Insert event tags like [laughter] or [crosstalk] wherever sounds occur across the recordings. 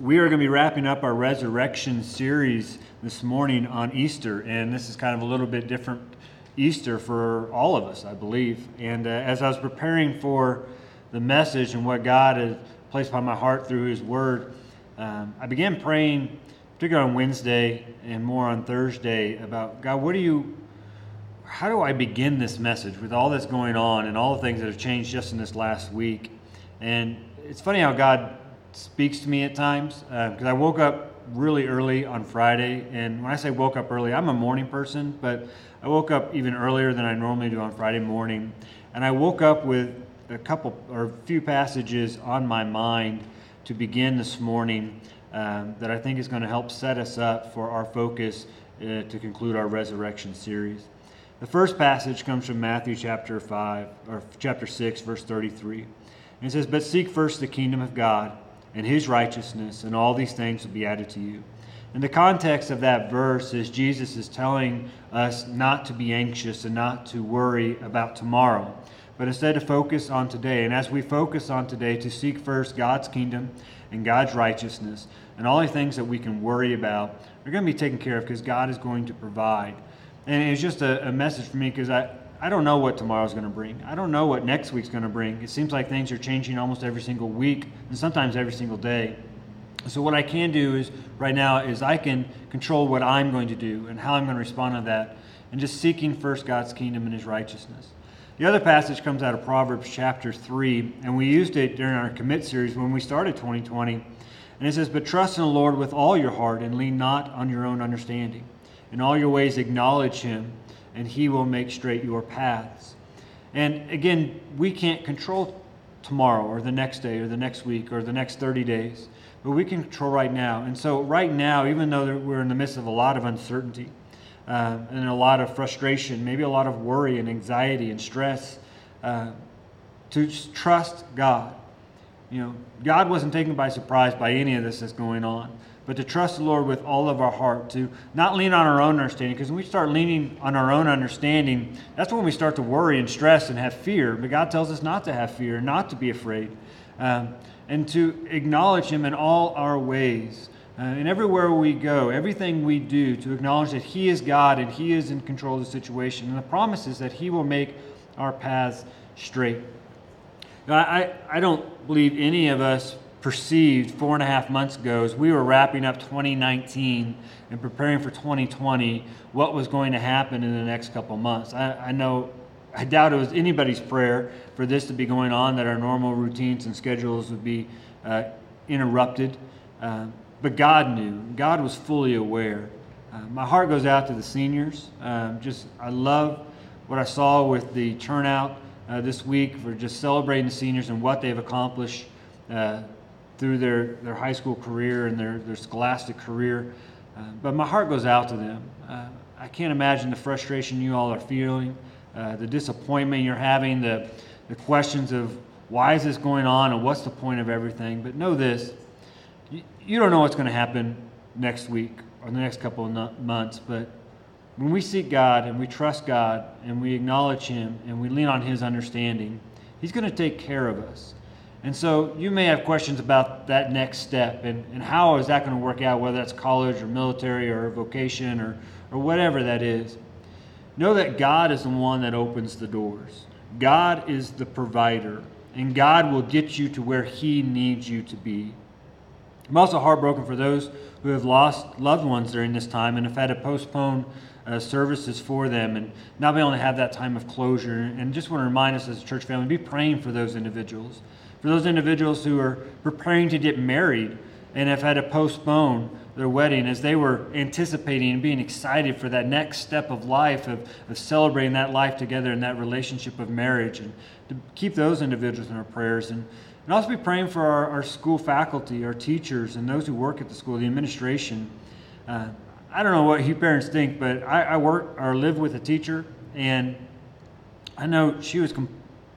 we are going to be wrapping up our resurrection series this morning on Easter, and this is kind of a little bit different Easter for all of us, I believe. And uh, as I was preparing for the message and what God has placed upon my heart through His Word, um, I began praying, particularly on Wednesday and more on Thursday, about God, what do you, how do I begin this message with all that's going on and all the things that have changed just in this last week? And it's funny how God speaks to me at times because uh, I woke up really early on Friday. And when I say woke up early, I'm a morning person, but I woke up even earlier than I normally do on Friday morning. And I woke up with a couple or a few passages on my mind to begin this morning um, that I think is going to help set us up for our focus uh, to conclude our resurrection series. The first passage comes from Matthew chapter 5 or chapter 6 verse 33. And it says, "But seek first the kingdom of God and his righteousness, and all these things will be added to you. And the context of that verse is Jesus is telling us not to be anxious and not to worry about tomorrow, but instead to focus on today. And as we focus on today, to seek first God's kingdom and God's righteousness, and all the things that we can worry about are going to be taken care of because God is going to provide. And it's just a, a message for me because I, I don't know what tomorrow's going to bring. I don't know what next week's going to bring. It seems like things are changing almost every single week and sometimes every single day. So what I can do is right now is I can control what I'm going to do and how I'm going to respond to that and just seeking first God's kingdom and his righteousness. The other passage comes out of Proverbs chapter 3 and we used it during our commit series when we started 2020. And it says, "But trust in the Lord with all your heart and lean not on your own understanding. In all your ways acknowledge him and he will make straight your paths. And again, we can't control tomorrow or the next day or the next week or the next 30 days, but we can control right now. And so, right now, even though we're in the midst of a lot of uncertainty uh, and a lot of frustration, maybe a lot of worry and anxiety and stress, uh, to trust God. You know, God wasn't taken by surprise by any of this that's going on but to trust the Lord with all of our heart, to not lean on our own understanding, because when we start leaning on our own understanding, that's when we start to worry and stress and have fear. But God tells us not to have fear, not to be afraid, um, and to acknowledge Him in all our ways. Uh, and everywhere we go, everything we do, to acknowledge that He is God and He is in control of the situation. And the promise is that He will make our paths straight. I, I, I don't believe any of us perceived four and a half months ago as we were wrapping up 2019 and preparing for 2020 what was going to happen in the next couple months. I, I, know, I doubt it was anybody's prayer for this to be going on, that our normal routines and schedules would be uh, interrupted. Uh, but God knew, God was fully aware. Uh, my heart goes out to the seniors. Um, just, I love what I saw with the turnout uh, this week for just celebrating the seniors and what they've accomplished. Through their, their high school career and their, their scholastic career. Uh, but my heart goes out to them. Uh, I can't imagine the frustration you all are feeling, uh, the disappointment you're having, the, the questions of why is this going on and what's the point of everything. But know this you, you don't know what's going to happen next week or the next couple of no- months, but when we seek God and we trust God and we acknowledge Him and we lean on His understanding, He's going to take care of us. And so you may have questions about that next step and, and how is that going to work out, whether that's college or military or vocation or, or whatever that is. Know that God is the one that opens the doors. God is the provider, and God will get you to where He needs you to be. I'm also heartbroken for those who have lost loved ones during this time and have had to postpone uh, services for them and not be able to have that time of closure. And just want to remind us as a church family be praying for those individuals for those individuals who are preparing to get married and have had to postpone their wedding as they were anticipating and being excited for that next step of life, of, of celebrating that life together and that relationship of marriage, and to keep those individuals in our prayers. And, and also be praying for our, our school faculty, our teachers, and those who work at the school, the administration. Uh, I don't know what you parents think, but I, I work or live with a teacher, and I know she was com-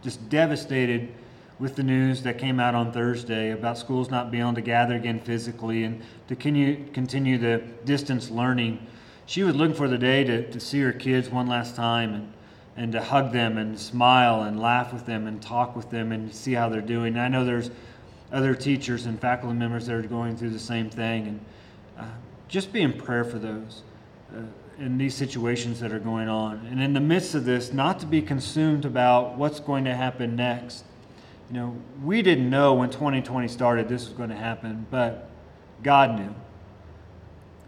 just devastated with the news that came out on Thursday about schools not being able to gather again physically and to continue, the distance learning. She was looking for the day to, to see her kids one last time and, and to hug them and smile and laugh with them and talk with them and see how they're doing. I know there's other teachers and faculty members that are going through the same thing. And uh, just be in prayer for those uh, in these situations that are going on. And in the midst of this, not to be consumed about what's going to happen next. You know, we didn't know when 2020 started this was going to happen, but God knew.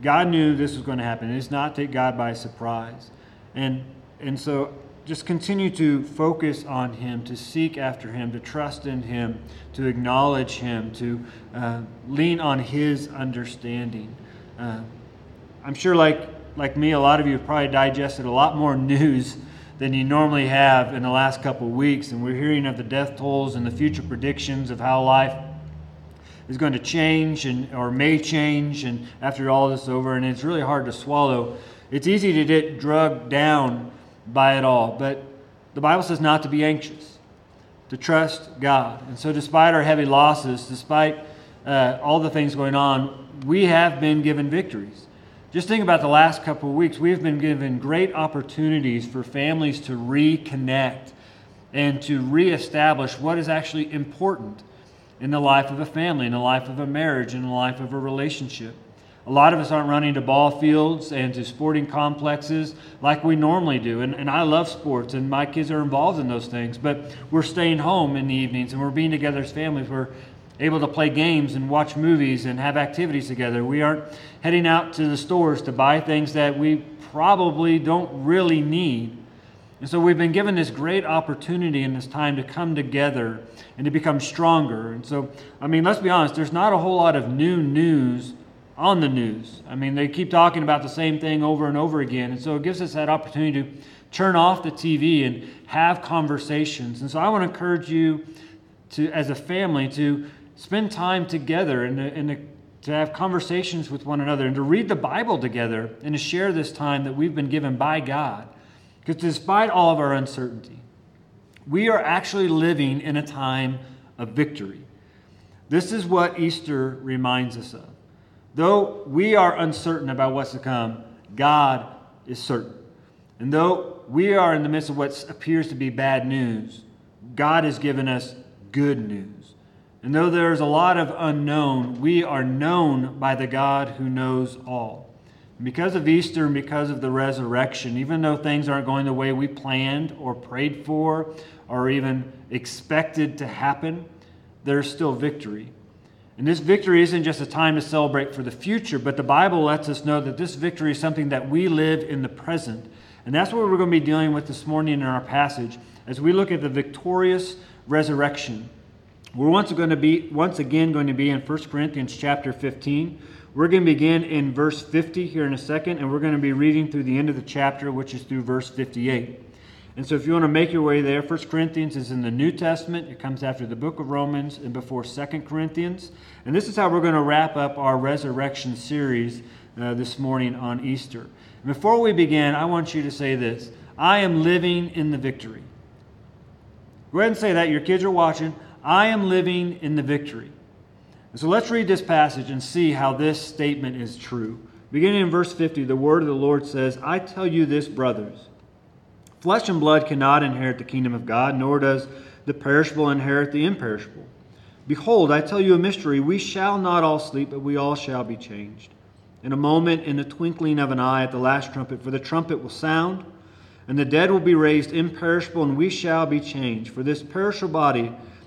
God knew this was going to happen. It's not take God by surprise. And and so just continue to focus on Him, to seek after Him, to trust in Him, to acknowledge Him, to uh, lean on His understanding. Uh, I'm sure, like, like me, a lot of you have probably digested a lot more [laughs] news than you normally have in the last couple of weeks, and we're hearing of the death tolls and the future predictions of how life is going to change and or may change and after all this is over and it's really hard to swallow it's easy to get drugged down by it all. But the Bible says not to be anxious, to trust God. And so, despite our heavy losses, despite uh, all the things going on, we have been given victories. Just think about the last couple of weeks. We have been given great opportunities for families to reconnect and to reestablish what is actually important in the life of a family, in the life of a marriage, in the life of a relationship. A lot of us aren't running to ball fields and to sporting complexes like we normally do. And, and I love sports, and my kids are involved in those things. But we're staying home in the evenings and we're being together as families. We're able to play games and watch movies and have activities together. We aren't heading out to the stores to buy things that we probably don't really need. And so we've been given this great opportunity in this time to come together and to become stronger. And so, I mean, let's be honest, there's not a whole lot of new news on the news. I mean, they keep talking about the same thing over and over again. And so it gives us that opportunity to turn off the TV and have conversations. And so I want to encourage you to, as a family, to spend time together and, and to, to have conversations with one another and to read the Bible together and to share this time that we've been given by God. Because despite all of our uncertainty, we are actually living in a time of victory. This is what Easter reminds us of. Though we are uncertain about what's to come, God is certain. And though we are in the midst of what appears to be bad news, God has given us good news. And though there is a lot of unknown, we are known by the God who knows all. And because of Easter and because of the resurrection, even though things aren't going the way we planned or prayed for or even expected to happen, there's still victory. And this victory isn't just a time to celebrate for the future, but the Bible lets us know that this victory is something that we live in the present. And that's what we're going to be dealing with this morning in our passage as we look at the victorious resurrection. We're once going to be once again going to be in 1 Corinthians chapter 15. We're going to begin in verse 50 here in a second, and we're going to be reading through the end of the chapter, which is through verse 58. And so if you want to make your way there, 1 Corinthians is in the New Testament. It comes after the book of Romans and before 2 Corinthians. And this is how we're going to wrap up our resurrection series uh, this morning on Easter. Before we begin, I want you to say this I am living in the victory. Go ahead and say that. Your kids are watching. I am living in the victory. And so let's read this passage and see how this statement is true. Beginning in verse 50, the word of the Lord says, I tell you this, brothers. Flesh and blood cannot inherit the kingdom of God, nor does the perishable inherit the imperishable. Behold, I tell you a mystery. We shall not all sleep, but we all shall be changed. In a moment, in the twinkling of an eye, at the last trumpet, for the trumpet will sound, and the dead will be raised imperishable, and we shall be changed. For this perishable body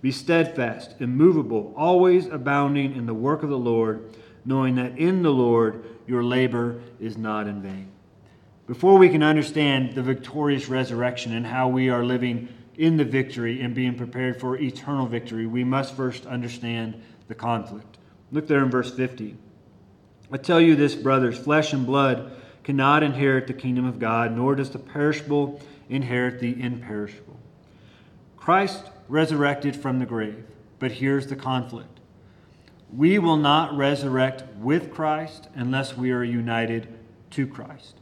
be steadfast, immovable, always abounding in the work of the Lord, knowing that in the Lord your labor is not in vain. Before we can understand the victorious resurrection and how we are living in the victory and being prepared for eternal victory, we must first understand the conflict. Look there in verse 50. I tell you this, brothers flesh and blood cannot inherit the kingdom of God, nor does the perishable inherit the imperishable. Christ resurrected from the grave, but here's the conflict. we will not resurrect with Christ unless we are united to Christ.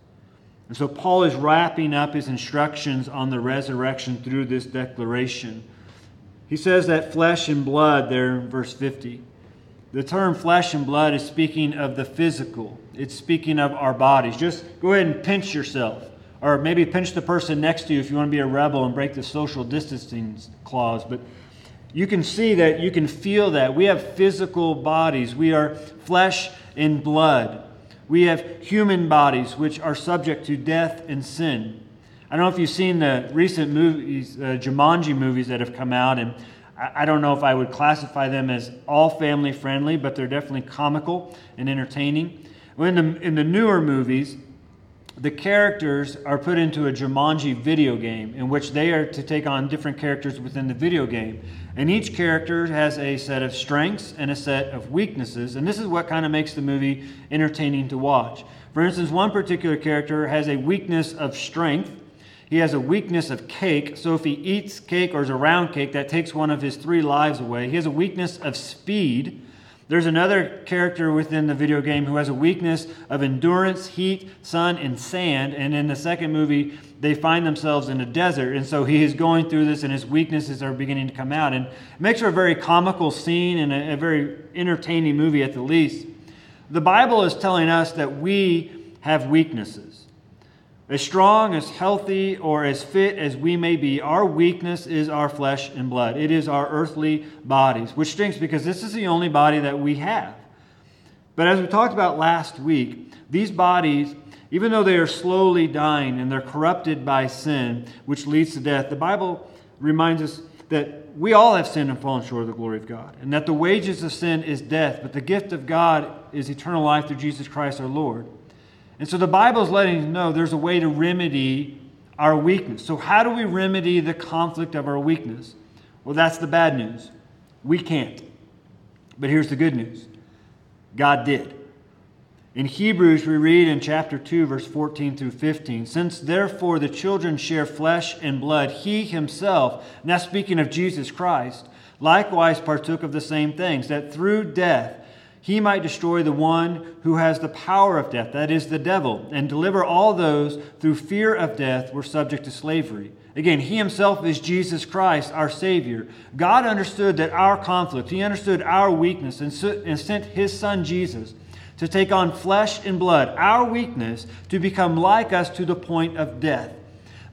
And so Paul is wrapping up his instructions on the resurrection through this declaration. He says that flesh and blood there in verse 50. The term flesh and blood is speaking of the physical, it's speaking of our bodies. Just go ahead and pinch yourself, or maybe pinch the person next to you if you want to be a rebel and break the social distancing clause. But you can see that, you can feel that. We have physical bodies, we are flesh and blood. We have human bodies which are subject to death and sin. I don't know if you've seen the recent movies, uh, Jumanji movies that have come out, and I, I don't know if I would classify them as all family friendly, but they're definitely comical and entertaining. Well, in, the, in the newer movies, the characters are put into a Jumanji video game in which they are to take on different characters within the video game. And each character has a set of strengths and a set of weaknesses. And this is what kind of makes the movie entertaining to watch. For instance, one particular character has a weakness of strength. He has a weakness of cake. So if he eats cake or is around cake, that takes one of his three lives away. He has a weakness of speed. There's another character within the video game who has a weakness of endurance, heat, sun, and sand. And in the second movie, they find themselves in a desert. And so he is going through this, and his weaknesses are beginning to come out. And it makes for a very comical scene and a, a very entertaining movie at the least. The Bible is telling us that we have weaknesses. As strong, as healthy, or as fit as we may be, our weakness is our flesh and blood. It is our earthly bodies, which stinks because this is the only body that we have. But as we talked about last week, these bodies, even though they are slowly dying and they're corrupted by sin, which leads to death, the Bible reminds us that we all have sinned and fallen short of the glory of God, and that the wages of sin is death, but the gift of God is eternal life through Jesus Christ our Lord. And so the Bible is letting us know there's a way to remedy our weakness. So, how do we remedy the conflict of our weakness? Well, that's the bad news. We can't. But here's the good news God did. In Hebrews, we read in chapter 2, verse 14 through 15 Since therefore the children share flesh and blood, he himself, now speaking of Jesus Christ, likewise partook of the same things, that through death, he might destroy the one who has the power of death, that is, the devil, and deliver all those through fear of death were subject to slavery. Again, he himself is Jesus Christ, our Savior. God understood that our conflict, he understood our weakness, and, sent his Son Jesus to take on flesh and blood, our weakness, to become like us to the point of death.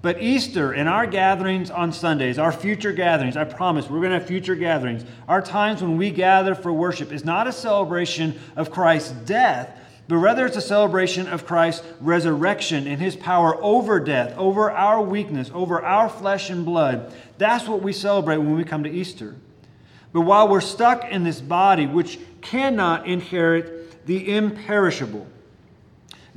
But Easter and our gatherings on Sundays, our future gatherings, I promise we're going to have future gatherings, our times when we gather for worship is not a celebration of Christ's death, but rather it's a celebration of Christ's resurrection and his power over death, over our weakness, over our flesh and blood. That's what we celebrate when we come to Easter. But while we're stuck in this body, which cannot inherit the imperishable,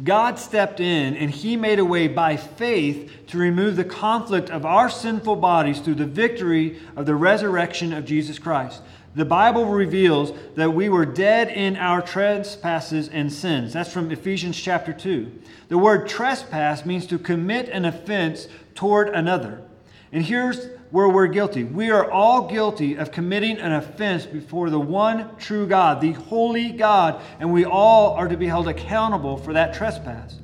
God stepped in and he made a way by faith to remove the conflict of our sinful bodies through the victory of the resurrection of Jesus Christ. The Bible reveals that we were dead in our trespasses and sins. That's from Ephesians chapter 2. The word trespass means to commit an offense toward another. And here's where we're guilty. We are all guilty of committing an offense before the one true God, the holy God, and we all are to be held accountable for that trespass.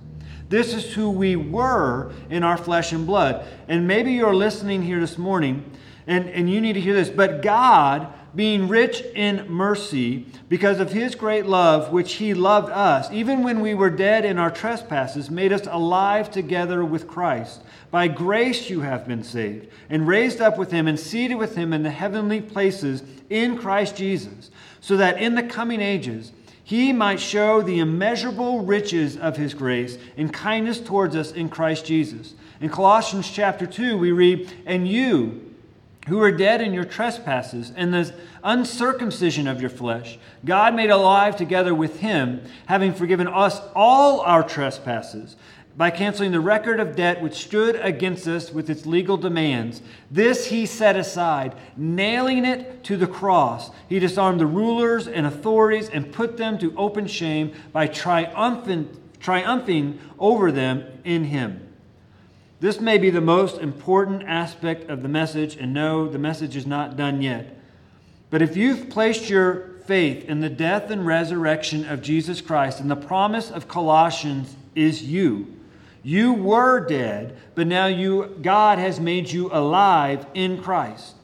This is who we were in our flesh and blood. And maybe you're listening here this morning and, and you need to hear this. But God, being rich in mercy, because of his great love, which he loved us, even when we were dead in our trespasses, made us alive together with Christ. By grace you have been saved, and raised up with him, and seated with him in the heavenly places in Christ Jesus, so that in the coming ages he might show the immeasurable riches of his grace and kindness towards us in Christ Jesus. In Colossians chapter 2, we read, And you, who were dead in your trespasses and the uncircumcision of your flesh, God made alive together with him, having forgiven us all our trespasses by canceling the record of debt which stood against us with its legal demands. This he set aside, nailing it to the cross. He disarmed the rulers and authorities and put them to open shame by triumphant, triumphing over them in him. This may be the most important aspect of the message, and no, the message is not done yet. But if you've placed your faith in the death and resurrection of Jesus Christ. And the promise of Colossians is you. You were dead, but now you God has made you alive in Christ.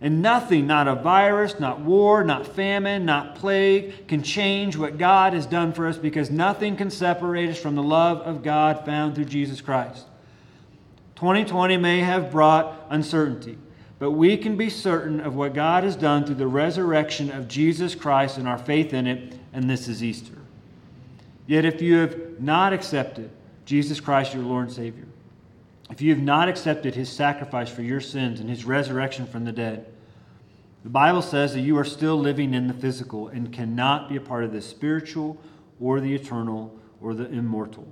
And nothing, not a virus, not war, not famine, not plague, can change what God has done for us because nothing can separate us from the love of God found through Jesus Christ. 2020 may have brought uncertainty, but we can be certain of what God has done through the resurrection of Jesus Christ and our faith in it, and this is Easter. Yet, if you have not accepted Jesus Christ, your Lord and Savior, if you have not accepted his sacrifice for your sins and his resurrection from the dead, the Bible says that you are still living in the physical and cannot be a part of the spiritual or the eternal or the immortal.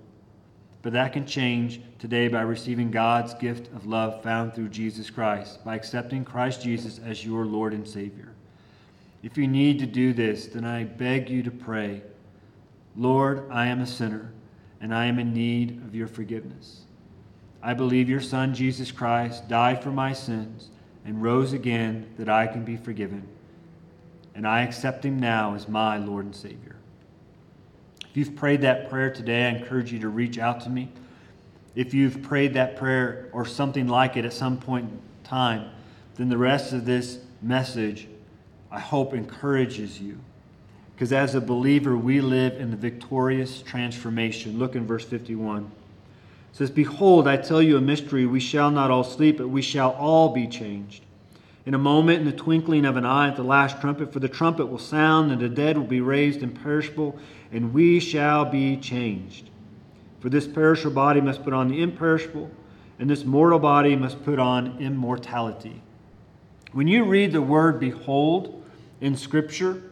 But that can change today by receiving God's gift of love found through Jesus Christ, by accepting Christ Jesus as your Lord and Savior. If you need to do this, then I beg you to pray Lord, I am a sinner, and I am in need of your forgiveness. I believe your Son, Jesus Christ, died for my sins and rose again that I can be forgiven. And I accept him now as my Lord and Savior. If you've prayed that prayer today, I encourage you to reach out to me. If you've prayed that prayer or something like it at some point in time, then the rest of this message, I hope, encourages you. Because as a believer, we live in the victorious transformation. Look in verse 51 says, Behold, I tell you a mystery. We shall not all sleep, but we shall all be changed. In a moment, in the twinkling of an eye, at the last trumpet, for the trumpet will sound, and the dead will be raised imperishable, and we shall be changed. For this perishable body must put on the imperishable, and this mortal body must put on immortality. When you read the word behold in Scripture,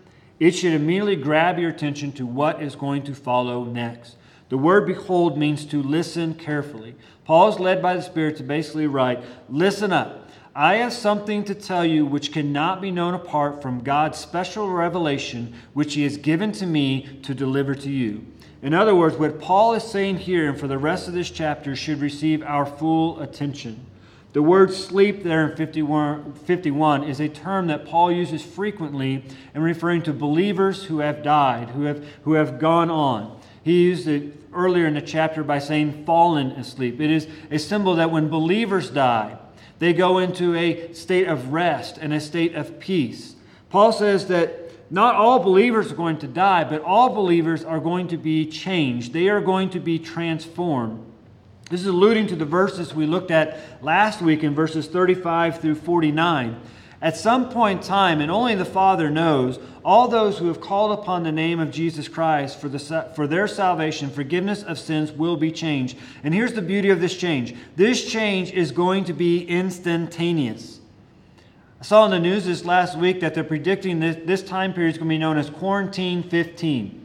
it should immediately grab your attention to what is going to follow next. The word behold means to listen carefully. Paul is led by the Spirit to basically write, Listen up. I have something to tell you which cannot be known apart from God's special revelation, which He has given to me to deliver to you. In other words, what Paul is saying here and for the rest of this chapter should receive our full attention. The word sleep there in 51, 51, is a term that Paul uses frequently in referring to believers who have died, who have, who have gone on. He used it earlier in the chapter by saying fallen asleep. It is a symbol that when believers die, they go into a state of rest and a state of peace. Paul says that not all believers are going to die, but all believers are going to be changed. They are going to be transformed. This is alluding to the verses we looked at last week in verses 35 through 49. At some point in time, and only the Father knows, all those who have called upon the name of Jesus Christ for, the, for their salvation, forgiveness of sins, will be changed. And here's the beauty of this change this change is going to be instantaneous. I saw in the news this last week that they're predicting this, this time period is going to be known as Quarantine 15.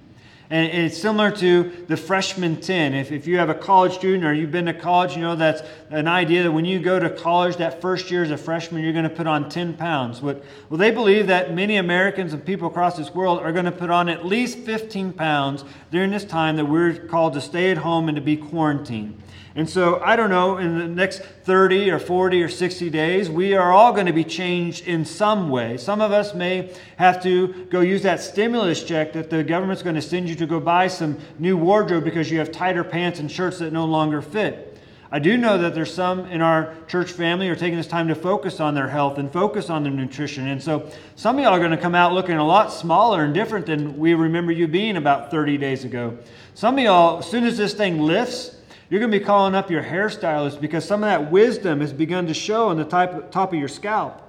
And it's similar to the freshman 10. If, if you have a college student or you've been to college, you know that's an idea that when you go to college that first year as a freshman, you're going to put on 10 pounds. Well, they believe that many Americans and people across this world are going to put on at least 15 pounds during this time that we're called to stay at home and to be quarantined. And so, I don't know, in the next 30 or 40 or 60 days, we are all going to be changed in some way. Some of us may have to go use that stimulus check that the government's going to send you to go buy some new wardrobe because you have tighter pants and shirts that no longer fit. I do know that there's some in our church family are taking this time to focus on their health and focus on their nutrition. And so some of y'all are going to come out looking a lot smaller and different than we remember you being about 30 days ago. Some of y'all, as soon as this thing lifts, you're going to be calling up your hairstylist because some of that wisdom has begun to show on the type, top of your scalp.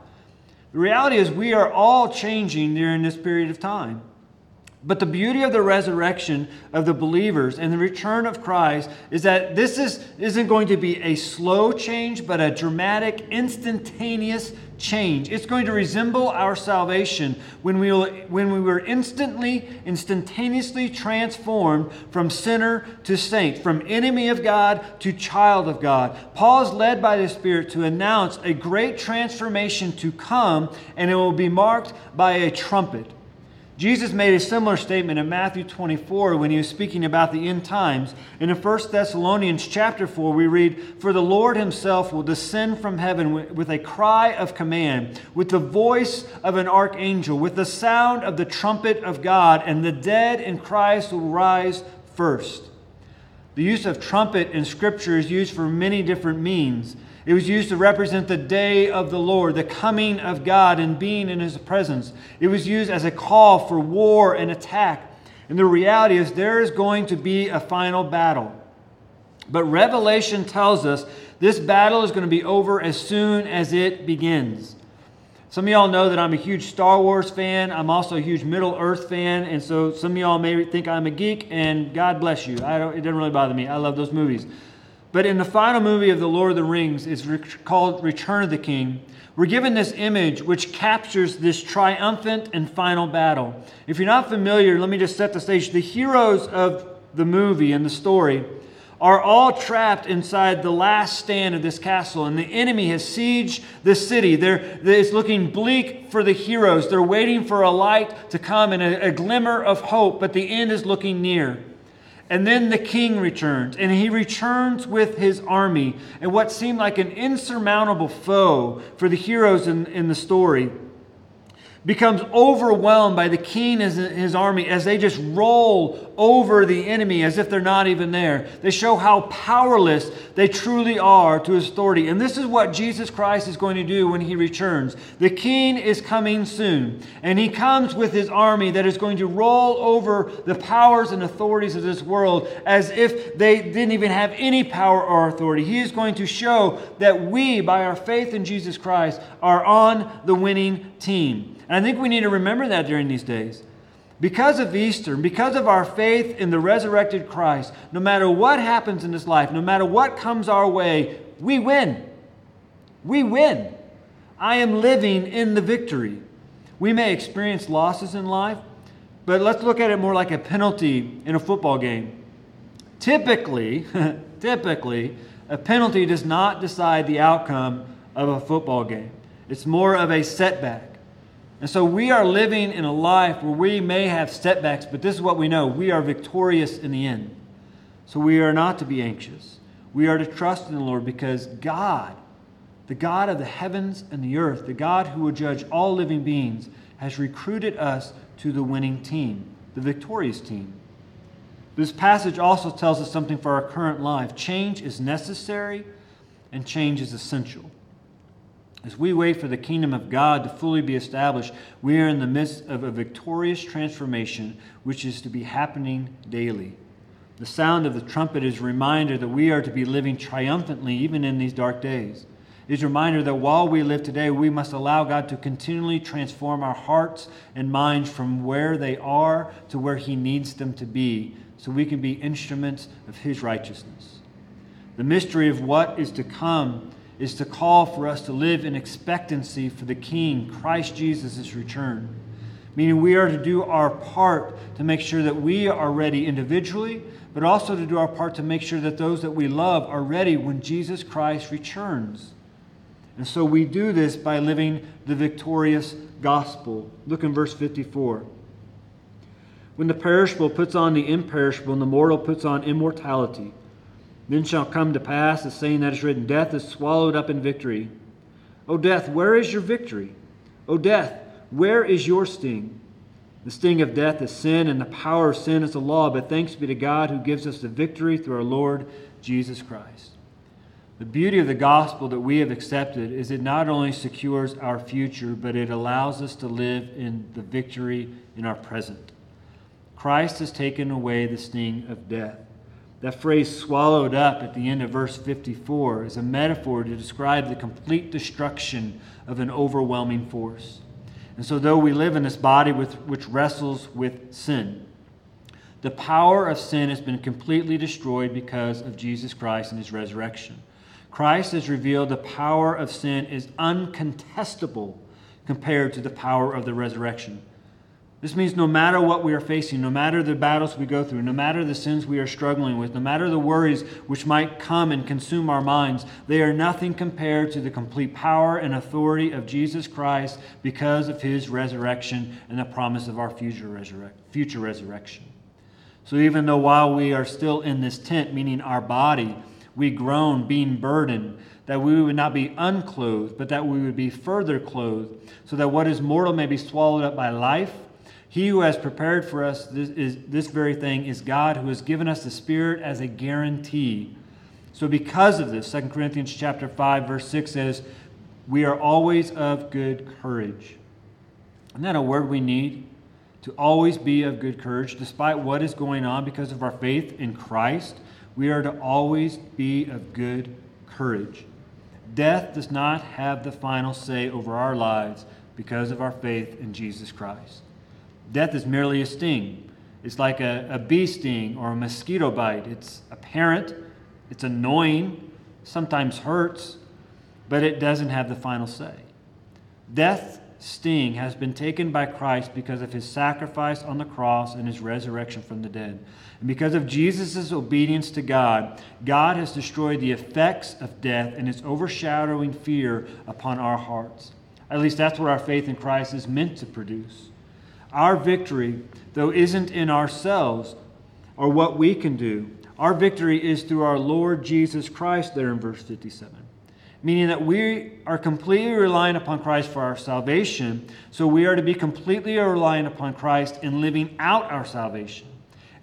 The reality is, we are all changing during this period of time. But the beauty of the resurrection of the believers and the return of Christ is that this is, isn't going to be a slow change, but a dramatic, instantaneous change. It's going to resemble our salvation when we, when we were instantly, instantaneously transformed from sinner to saint, from enemy of God to child of God. Paul is led by the Spirit to announce a great transformation to come, and it will be marked by a trumpet. Jesus made a similar statement in Matthew 24 when he was speaking about the end times. And in 1 Thessalonians chapter 4, we read, For the Lord himself will descend from heaven with a cry of command, with the voice of an archangel, with the sound of the trumpet of God, and the dead in Christ will rise first. The use of trumpet in Scripture is used for many different means. It was used to represent the day of the Lord, the coming of God and being in his presence. It was used as a call for war and attack. And the reality is, there is going to be a final battle. But Revelation tells us this battle is going to be over as soon as it begins. Some of y'all know that I'm a huge Star Wars fan. I'm also a huge Middle Earth fan. And so some of y'all may think I'm a geek, and God bless you. It doesn't really bother me. I love those movies. But in the final movie of The Lord of the Rings, it's called Return of the King. We're given this image which captures this triumphant and final battle. If you're not familiar, let me just set the stage. The heroes of the movie and the story are all trapped inside the last stand of this castle, and the enemy has sieged the city. They're, it's looking bleak for the heroes. They're waiting for a light to come and a, a glimmer of hope, but the end is looking near. And then the king returns, and he returns with his army and what seemed like an insurmountable foe for the heroes in, in the story becomes overwhelmed by the king and his army as they just roll over the enemy as if they're not even there. They show how powerless they truly are to his authority. And this is what Jesus Christ is going to do when he returns. The king is coming soon, and he comes with his army that is going to roll over the powers and authorities of this world as if they didn't even have any power or authority. He is going to show that we, by our faith in Jesus Christ, are on the winning team. And I think we need to remember that during these days. Because of Easter, because of our faith in the resurrected Christ, no matter what happens in this life, no matter what comes our way, we win. We win. I am living in the victory. We may experience losses in life, but let's look at it more like a penalty in a football game. Typically, [laughs] typically, a penalty does not decide the outcome of a football game. It's more of a setback. And so we are living in a life where we may have setbacks, but this is what we know we are victorious in the end. So we are not to be anxious. We are to trust in the Lord because God, the God of the heavens and the earth, the God who will judge all living beings, has recruited us to the winning team, the victorious team. This passage also tells us something for our current life. Change is necessary and change is essential. As we wait for the kingdom of God to fully be established, we are in the midst of a victorious transformation which is to be happening daily. The sound of the trumpet is a reminder that we are to be living triumphantly even in these dark days. It is a reminder that while we live today, we must allow God to continually transform our hearts and minds from where they are to where He needs them to be so we can be instruments of His righteousness. The mystery of what is to come is to call for us to live in expectancy for the King, Christ Jesus' return. Meaning we are to do our part to make sure that we are ready individually, but also to do our part to make sure that those that we love are ready when Jesus Christ returns. And so we do this by living the victorious gospel. Look in verse 54. When the perishable puts on the imperishable and the mortal puts on immortality, then shall come to pass the saying that is written Death is swallowed up in victory. O death, where is your victory? O death, where is your sting? The sting of death is sin, and the power of sin is the law. But thanks be to God who gives us the victory through our Lord Jesus Christ. The beauty of the gospel that we have accepted is it not only secures our future, but it allows us to live in the victory in our present. Christ has taken away the sting of death. That phrase swallowed up at the end of verse 54 is a metaphor to describe the complete destruction of an overwhelming force. And so, though we live in this body with, which wrestles with sin, the power of sin has been completely destroyed because of Jesus Christ and his resurrection. Christ has revealed the power of sin is uncontestable compared to the power of the resurrection. This means no matter what we are facing, no matter the battles we go through, no matter the sins we are struggling with, no matter the worries which might come and consume our minds, they are nothing compared to the complete power and authority of Jesus Christ because of his resurrection and the promise of our future, resurrec- future resurrection. So even though while we are still in this tent, meaning our body, we groan, being burdened, that we would not be unclothed, but that we would be further clothed, so that what is mortal may be swallowed up by life. He who has prepared for us this, is, this very thing is God, who has given us the Spirit as a guarantee. So, because of this, 2 Corinthians chapter 5, verse 6 says, We are always of good courage. Isn't that a word we need? To always be of good courage, despite what is going on because of our faith in Christ. We are to always be of good courage. Death does not have the final say over our lives because of our faith in Jesus Christ. Death is merely a sting. It's like a, a bee sting or a mosquito bite. It's apparent, it's annoying, sometimes hurts, but it doesn't have the final say. Death sting has been taken by Christ because of his sacrifice on the cross and his resurrection from the dead. And because of Jesus' obedience to God, God has destroyed the effects of death and its overshadowing fear upon our hearts. At least that's what our faith in Christ is meant to produce. Our victory, though, isn't in ourselves or what we can do. Our victory is through our Lord Jesus Christ, there in verse 57 meaning that we are completely reliant upon Christ for our salvation. So we are to be completely reliant upon Christ in living out our salvation.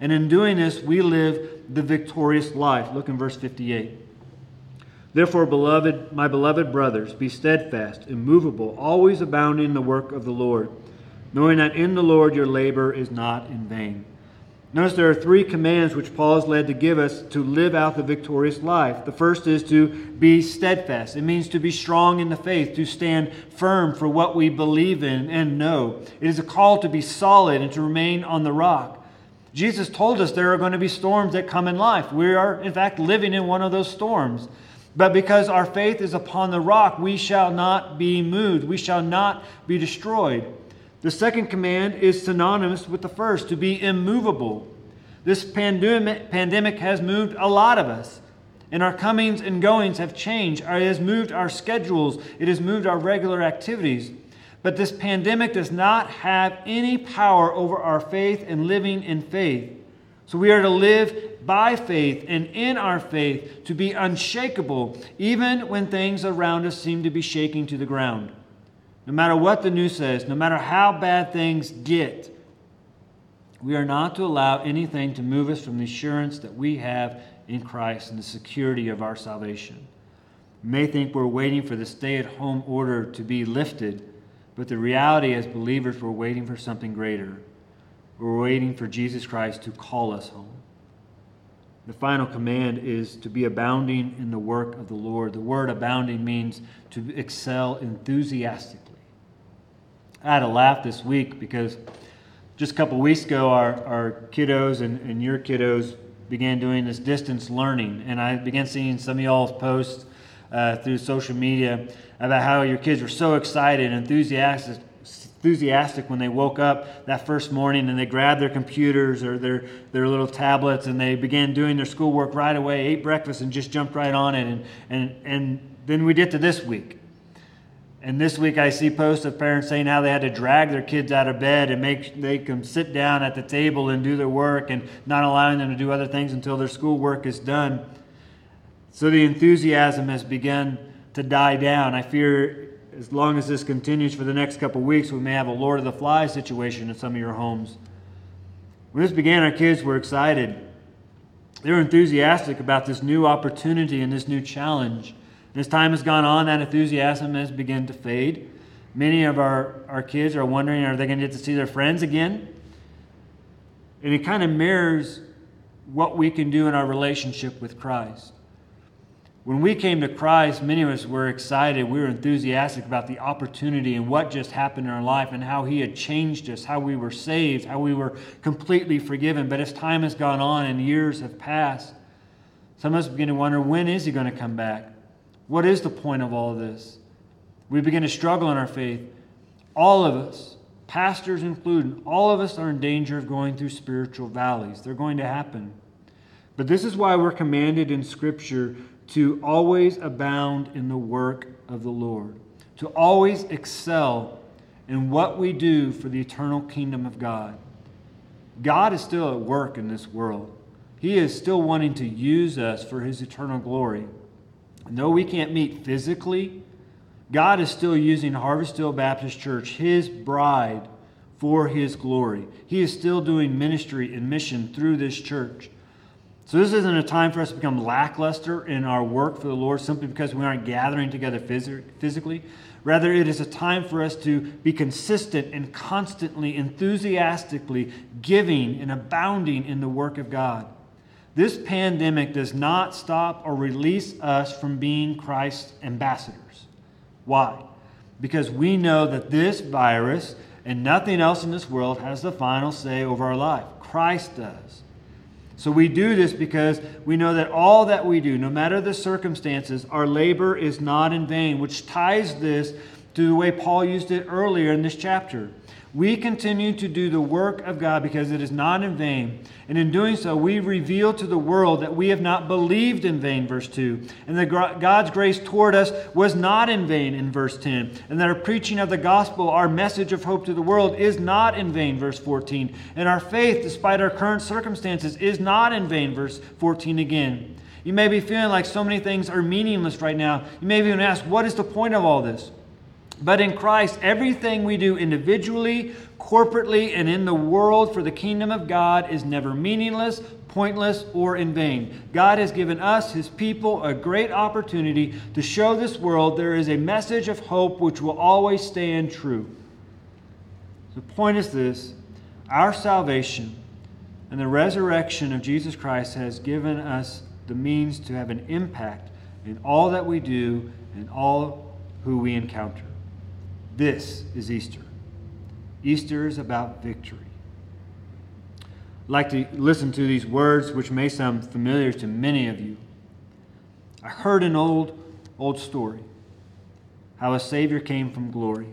And in doing this, we live the victorious life. Look in verse 58. Therefore, beloved, my beloved brothers, be steadfast, immovable, always abounding in the work of the Lord, knowing that in the Lord your labor is not in vain. Notice there are three commands which Paul is led to give us to live out the victorious life. The first is to be steadfast. It means to be strong in the faith, to stand firm for what we believe in and know. It is a call to be solid and to remain on the rock. Jesus told us there are going to be storms that come in life. We are, in fact, living in one of those storms. But because our faith is upon the rock, we shall not be moved. We shall not be destroyed. The second command is synonymous with the first to be immovable. This pandemic, has moved a lot of us, and our comings and goings have changed. It has moved our schedules, it has moved our regular activities. But this pandemic does not have any power over our faith and living in faith. So we are to live by faith and in our faith to be unshakable, even when things around us seem to be shaking to the ground. No matter what the news says, no matter how bad things get, we are not to allow anything to move us from the assurance that we have in Christ and the security of our salvation. We may think we're waiting for the stay at home order to be lifted, but the reality as believers, we're waiting for something greater. We're waiting for Jesus Christ to call us home. The final command is to be abounding in the work of the Lord. The word abounding means to excel enthusiastically. I had a laugh this week because just a couple weeks ago, our, our kiddos and, and your kiddos began doing this distance learning. And I began seeing some of y'all's posts uh, through social media about how your kids were so excited and enthusiastic, enthusiastic when they woke up that first morning and they grabbed their computers or their, their little tablets and they began doing their schoolwork right away, ate breakfast, and just jumped right on it. And, and, and then we get to this week. And this week I see posts of parents saying how they had to drag their kids out of bed and make, make them sit down at the table and do their work and not allowing them to do other things until their schoolwork is done. So the enthusiasm has begun to die down. I fear as long as this continues for the next couple weeks, we may have a Lord of the Flies situation in some of your homes. When this began, our kids were excited. They were enthusiastic about this new opportunity and this new challenge. As time has gone on, that enthusiasm has begun to fade. Many of our, our kids are wondering are they going to get to see their friends again? And it kind of mirrors what we can do in our relationship with Christ. When we came to Christ, many of us were excited. We were enthusiastic about the opportunity and what just happened in our life and how He had changed us, how we were saved, how we were completely forgiven. But as time has gone on and years have passed, some of us begin to wonder when is He going to come back? What is the point of all of this? We begin to struggle in our faith. All of us pastors included, all of us are in danger of going through spiritual valleys. They're going to happen. But this is why we're commanded in Scripture to always abound in the work of the Lord, to always excel in what we do for the eternal kingdom of God. God is still at work in this world. He is still wanting to use us for His eternal glory. Though we can't meet physically, God is still using Harvest Hill Baptist Church, His bride, for His glory. He is still doing ministry and mission through this church. So, this isn't a time for us to become lackluster in our work for the Lord simply because we aren't gathering together physically. Rather, it is a time for us to be consistent and constantly, enthusiastically giving and abounding in the work of God. This pandemic does not stop or release us from being Christ's ambassadors. Why? Because we know that this virus and nothing else in this world has the final say over our life. Christ does. So we do this because we know that all that we do, no matter the circumstances, our labor is not in vain, which ties this to the way Paul used it earlier in this chapter. We continue to do the work of God because it is not in vain. And in doing so, we reveal to the world that we have not believed in vain, verse 2. And that God's grace toward us was not in vain, in verse 10. And that our preaching of the gospel, our message of hope to the world, is not in vain, verse 14. And our faith, despite our current circumstances, is not in vain, verse 14 again. You may be feeling like so many things are meaningless right now. You may even ask, what is the point of all this? But in Christ, everything we do individually, corporately, and in the world for the kingdom of God is never meaningless, pointless, or in vain. God has given us, his people, a great opportunity to show this world there is a message of hope which will always stand true. The point is this our salvation and the resurrection of Jesus Christ has given us the means to have an impact in all that we do and all who we encounter. This is Easter. Easter is about victory. I'd like to listen to these words, which may sound familiar to many of you. I heard an old, old story how a Savior came from glory,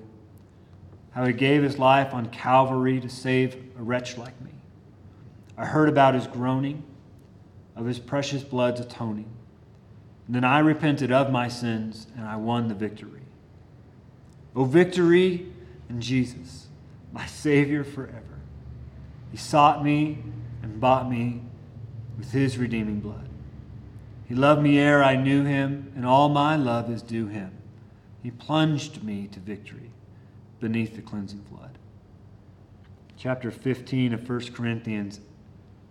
how he gave his life on Calvary to save a wretch like me. I heard about his groaning, of his precious blood's atoning. And then I repented of my sins, and I won the victory. O victory in Jesus, my Savior forever. He sought me and bought me with his redeeming blood. He loved me ere I knew him, and all my love is due him. He plunged me to victory beneath the cleansing flood. Chapter 15 of 1 Corinthians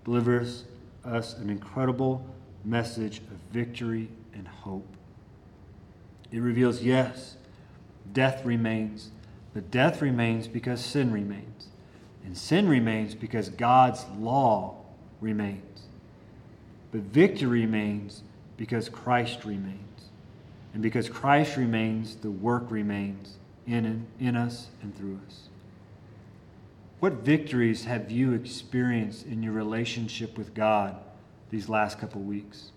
delivers us an incredible message of victory and hope. It reveals, yes, death remains. But death remains because sin remains. And sin remains because God's law remains. But victory remains because Christ remains. And because Christ remains, the work remains in, in us and through us. What victories have you experienced in your relationship with God these last couple weeks?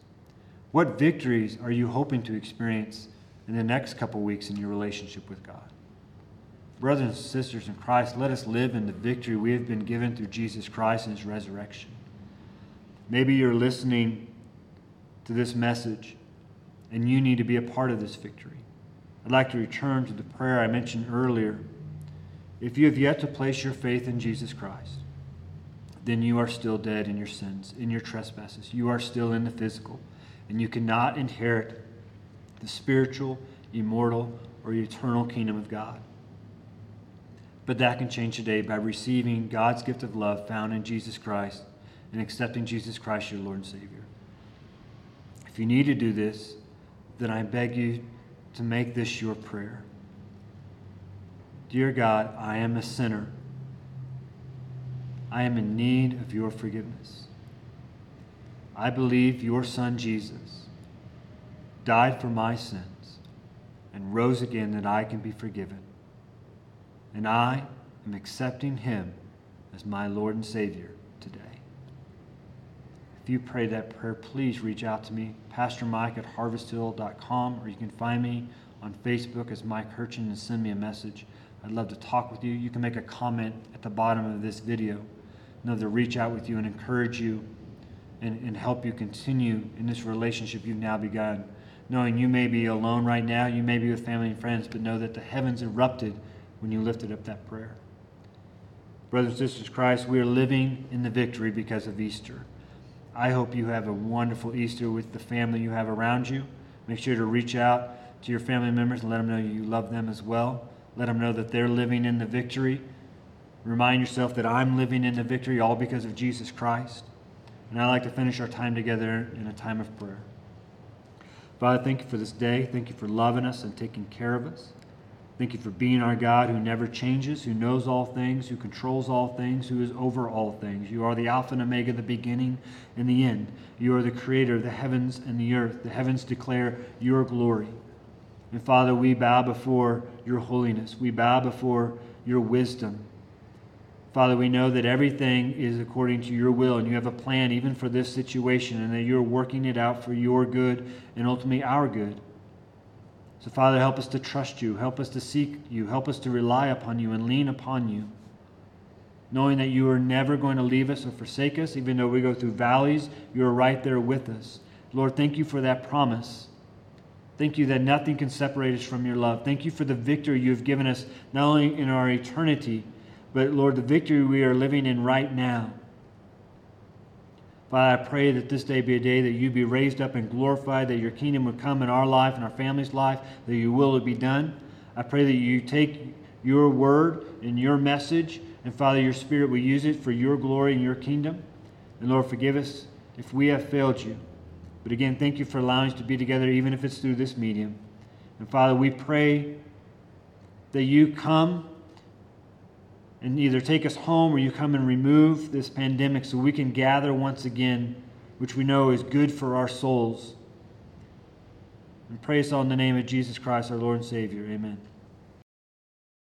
What victories are you hoping to experience in the next couple weeks in your relationship with God. Brothers and sisters in Christ, let us live in the victory we have been given through Jesus Christ and his resurrection. Maybe you're listening to this message and you need to be a part of this victory. I'd like to return to the prayer I mentioned earlier. If you have yet to place your faith in Jesus Christ, then you are still dead in your sins, in your trespasses. You are still in the physical, and you cannot inherit the spiritual, immortal, or eternal kingdom of God. But that can change today by receiving God's gift of love found in Jesus Christ and accepting Jesus Christ, your Lord and Savior. If you need to do this, then I beg you to make this your prayer. Dear God, I am a sinner. I am in need of your forgiveness. I believe your Son Jesus died for my sins, and rose again that I can be forgiven. And I am accepting him as my Lord and Savior today. If you pray that prayer, please reach out to me, Pastor Mike at harvesthill.com, or you can find me on Facebook as Mike Hurchin and send me a message. I'd love to talk with you. You can make a comment at the bottom of this video. I'd love to reach out with you and encourage you and, and help you continue in this relationship you've now begun. Knowing you may be alone right now, you may be with family and friends, but know that the heavens erupted when you lifted up that prayer. Brothers and sisters Christ, we are living in the victory because of Easter. I hope you have a wonderful Easter with the family you have around you. Make sure to reach out to your family members and let them know you love them as well. Let them know that they're living in the victory. Remind yourself that I'm living in the victory all because of Jesus Christ. And I'd like to finish our time together in a time of prayer. Father, thank you for this day. Thank you for loving us and taking care of us. Thank you for being our God who never changes, who knows all things, who controls all things, who is over all things. You are the Alpha and Omega, the beginning and the end. You are the creator of the heavens and the earth. The heavens declare your glory. And Father, we bow before your holiness. We bow before your wisdom. Father, we know that everything is according to your will, and you have a plan even for this situation, and that you're working it out for your good and ultimately our good. So, Father, help us to trust you. Help us to seek you. Help us to rely upon you and lean upon you, knowing that you are never going to leave us or forsake us. Even though we go through valleys, you are right there with us. Lord, thank you for that promise. Thank you that nothing can separate us from your love. Thank you for the victory you have given us, not only in our eternity, but Lord, the victory we are living in right now. Father, I pray that this day be a day that you be raised up and glorified, that your kingdom would come in our life and our family's life, that your will would be done. I pray that you take your word and your message, and Father, your spirit will use it for your glory and your kingdom. And Lord, forgive us if we have failed you. But again, thank you for allowing us to be together, even if it's through this medium. And Father, we pray that you come and either take us home or you come and remove this pandemic so we can gather once again, which we know is good for our souls. And praise all in the name of Jesus Christ, our Lord and Savior. Amen.